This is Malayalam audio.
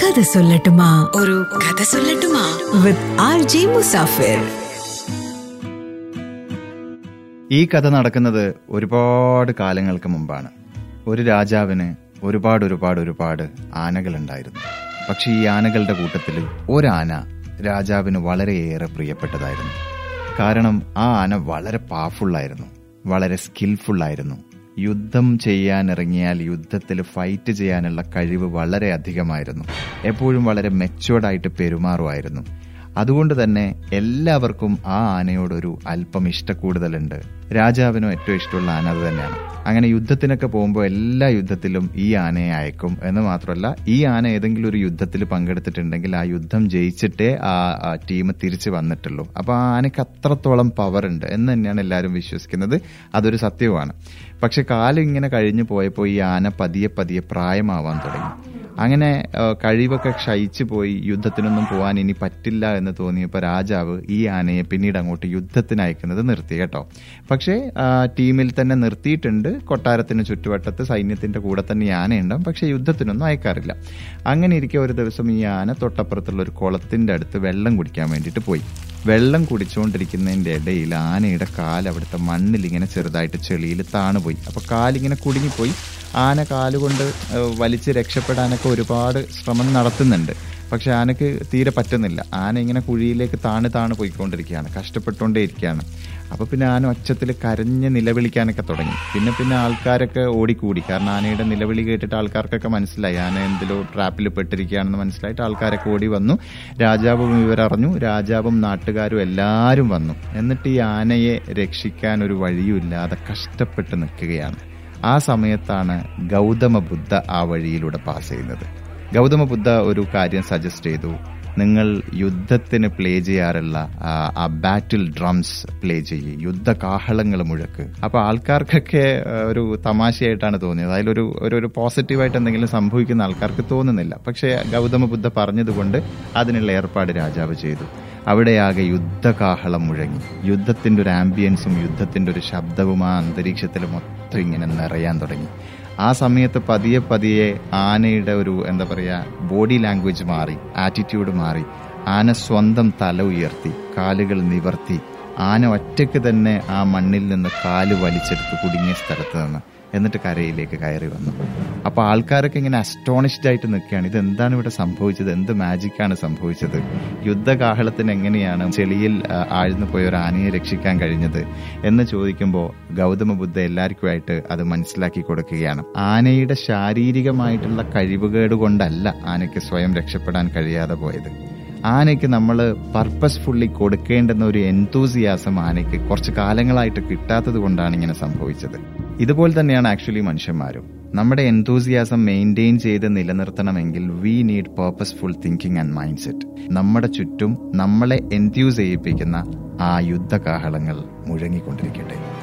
കഥ സൊല്ലട്ടുമാ. ഒരു കഥ സൊല്ലട്ടുമാ. With R J Musafir. ഈ കഥ നടക്കുന്നത് ഒരുപാട് കാലങ്ങൾക്ക് മുമ്പാണ്. ഒരു രാജാവിന് ഒരുപാട് ഒരുപാട് ഒരുപാട് ആനകൾ ഉണ്ടായിരുന്നു പക്ഷെ ഈ ആനകളുടെ കൂട്ടത്തിൽ ഒരാന രാജാവിന് വളരെയേറെ പ്രിയപ്പെട്ടതായിരുന്നു. കാരണം ആ ആന വളരെ പവർഫുള്ളായിരുന്നു വളരെ സ്കിൽഫുള്ളായിരുന്നു യുദ്ധം ചെയ്യാനിറങ്ങിയാൽ യുദ്ധത്തിൽ ഫൈറ്റ് ചെയ്യാനുള്ള കഴിവ് വളരെ അധികമായിരുന്നു. എപ്പോഴും വളരെ മെച്ചുവേർഡായിട്ട് പെരുമാറുമായിരുന്നു. അതുകൊണ്ട് തന്നെ എല്ലാവർക്കും ആ ആനയോടൊരു അല്പം ഇഷ്ടക്കൂടുതലുണ്ട്. രാജാവിനും ഏറ്റവും ഇഷ്ടമുള്ള ആന അത് തന്നെയാണ്. അങ്ങനെ യുദ്ധത്തിനൊക്കെ പോകുമ്പോൾ എല്ലാ യുദ്ധത്തിലും ഈ ആനയെ അയക്കും എന്ന് മാത്രമല്ല ഈ ആന ഏതെങ്കിലും ഒരു യുദ്ധത്തിൽ പങ്കെടുത്തിട്ടുണ്ടെങ്കിൽ ആ യുദ്ധം ജയിച്ചിട്ടേ ആ ടീം തിരിച്ചു വന്നിട്ടുള്ളൂ. അപ്പോൾ ആ ആനയ്ക്ക് അത്രത്തോളം പവർ ഉണ്ട് എന്ന് തന്നെയാണ് എല്ലാവരും വിശ്വസിക്കുന്നത്. അതൊരു സത്യവുമാണ്. പക്ഷെ കാലം ഇങ്ങനെ കഴിഞ്ഞു പോയപ്പോൾ ഈ ആന പതിയെ പതിയെ പ്രായമാവാൻ തുടങ്ങി. അങ്ങനെ കഴിവൊക്കെ ക്ഷയിച്ചു പോയി യുദ്ധത്തിനൊന്നും പോകാൻ ഇനി പറ്റില്ല എന്ന് തോന്നിയപ്പോൾ രാജാവ് ഈ ആനയെ പിന്നീട് അങ്ങോട്ട് യുദ്ധത്തിന് അയക്കുന്നത് നിർത്തി കേട്ടോ. പക്ഷേ ടീമിൽ തന്നെ നിർത്തിയിട്ടുണ്ട്. കൊട്ടാരത്തിന് ചുറ്റുവട്ടത്ത് സൈന്യത്തിന്റെ കൂടെ തന്നെ ഈ ആനയുണ്ടാവും. പക്ഷേ യുദ്ധത്തിനൊന്നും അയക്കാറില്ല. അങ്ങനെ ഇരിക്കെ ഒരു ദിവസം ഈ ആന തൊട്ടപ്പുറത്തുള്ള ഒരു കുളത്തിന്റെ അടുത്ത് വെള്ളം കുടിക്കാൻ വേണ്ടിയിട്ട് പോയി. വെള്ളം കുടിച്ചുകൊണ്ടിരിക്കുന്നതിന്റെ ഇടയിൽ ആനയുടെ കാൽ അവിടുത്തെ മണ്ണിൽ ഇങ്ങനെ ചെറുതായിട്ട് ചെളിയിൽ താണുപോയി. അപ്പോൾ കാലിങ്ങനെ കുടുങ്ങിപ്പോയി. ആന കാലുകൊണ്ട് വലിച്ച് രക്ഷപ്പെടാനൊക്കെ ഒരുപാട് ശ്രമം നടത്തുന്നുണ്ട്. പക്ഷെ ആനക്ക് തീരെ പറ്റുന്നില്ല. ആന ഇങ്ങനെ കുഴിയിലേക്ക് താണ് താണ് പോയിക്കൊണ്ടിരിക്കുകയാണ്. കഷ്ടപ്പെട്ടുകൊണ്ടേ ഇരിക്കുകയാണ്. അപ്പോൾ പിന്നെ ആന ഒച്ചത്തിൽ കരഞ്ഞ് നിലവിളിക്കാനൊക്കെ തുടങ്ങി. പിന്നെ പിന്നെ ആൾക്കാരൊക്കെ ഓടിക്കൂടി. കാരണം ആനയുടെ നിലവിളി കേട്ടിട്ട് ആൾക്കാർക്കൊക്കെ മനസ്സിലായി. ആന എന്തിലോ ട്രാപ്പിൽ പെട്ടിരിക്കുകയാണെന്ന് മനസ്സിലായിട്ട് ആൾക്കാരൊക്കെ ഓടി വന്നു. രാജാവും ഇവരറിഞ്ഞു രാജാവും നാട്ടുകാരും എല്ലാവരും വന്നു. എന്നിട്ട് ഈ ആനയെ രക്ഷിക്കാൻ ഒരു വഴിയുമില്ലാതെ കഷ്ടപ്പെട്ട് നിൽക്കുകയാണ്. ആ സമയത്താണ് ഗൗതമ ബുദ്ധ ആ വഴിയിലൂടെ പാസ് ചെയ്യുന്നത്. ഗൗതമ ബുദ്ധ ഒരു കാര്യം സജസ്റ്റ് ചെയ്തു. നിങ്ങൾ യുദ്ധത്തിന് പ്ലേ ചെയ്യാറുള്ള ആ, ബാറ്റിൽ ഡ്രംസ് പ്ലേ ചെയ്യും. യുദ്ധ കാഹളങ്ങൾ മുഴക്ക്. അപ്പൊ ആൾക്കാർക്കൊക്കെ ഒരു തമാശയായിട്ടാണ് തോന്നിയത്. അതിലൊരു ഒരു ഒരു പോസിറ്റീവായിട്ട് എന്തെങ്കിലും സംഭവിക്കുന്ന ആൾക്കാർക്ക് തോന്നുന്നില്ല. പക്ഷേ ഗൗതമ ബുദ്ധ പറഞ്ഞതുകൊണ്ട് അതിനുള്ള ഏർപ്പാട് രാജാവ് ചെയ്തു. അവിടെയാകെ യുദ്ധകാഹളം മുഴങ്ങി. യുദ്ധത്തിന്റെ ഒരു ആംബിയൻസും യുദ്ധത്തിന്റെ ഒരു ശബ്ദവും ആ അന്തരീക്ഷത്തിൽ മൊത്തം ഇങ്ങനെ നിറയാൻ തുടങ്ങി. ആ സമയത്ത് പതിയെ പതിയെ ആനയുടെ ഒരു എന്താ പറയുക ബോഡി ലാംഗ്വേജ് മാറി ആറ്റിറ്റ്യൂഡ് മാറി. ആന സ്വന്തം തല ഉയർത്തി കാലുകൾ നിവർത്തി. ആന ഒറ്റയ്ക്ക് തന്നെ ആ മണ്ണിൽ നിന്ന് കാൽ വലിച്ചെടുത്ത് കുടുങ്ങിയ സ്ഥലത്ത് നിന്ന് എന്നിട്ട് കരയിലേക്ക് കയറി വന്നു അപ്പോൾ ആൾക്കാരൊക്കെ ഇങ്ങനെ അസ്റ്റോണിഷ്ഡ് ആയിട്ട് നിൽക്കുകയാണ്. ഇത് എന്താണ് ഇവിടെ സംഭവിച്ചത്? എന്ത് മാജിക്കാണ് സംഭവിച്ചത്? യുദ്ധകാഹളത്തിന് എങ്ങനെയാണ് ചെളിയിൽ ആഴ്ന്നു പോയ ഒരു ആനയെ രക്ഷിക്കാൻ കഴിഞ്ഞത്? എന്ന് ചോദിക്കുമ്പോൾ ഗൗതമ ബുദ്ധ എല്ലാവർക്കുമായിട്ട് അത് മനസ്സിലാക്കി കൊടുക്കുകയാണ്. ആനയുടെ ശാരീരികമായിട്ടുള്ള കഴിവുകേട് കൊണ്ടല്ല ആനയ്ക്ക് സ്വയം രക്ഷപ്പെടാൻ കഴിയാതെ പോയത്. ആനയ്ക്ക് നമ്മൾ പർപ്പസ്ഫുള്ളി കൊടുക്കേണ്ടുന്ന ഒരു എൻതൂസിയാസം ആനയ്ക്ക് കുറച്ച് കാലങ്ങളായിട്ട് കിട്ടാത്തത് കൊണ്ടാണ് ഇങ്ങനെ സംഭവിച്ചത്. ഇതുപോലെ തന്നെയാണ് ആക്ച്വലി മനുഷ്യന്മാരും. നമ്മുടെ എൻതൂസിയാസം മെയിന്റെയിൻ ചെയ്ത് നിലനിർത്തണമെങ്കിൽ we need purposeful thinking and mindset നമ്മുടെ ചുറ്റും നമ്മളെ എൻത്യൂസ് ചെയ്യിപ്പിക്കുന്ന ആ യുദ്ധകാഹളങ്ങൾ മുഴങ്ങിക്കൊണ്ടിരിക്കട്ടെ.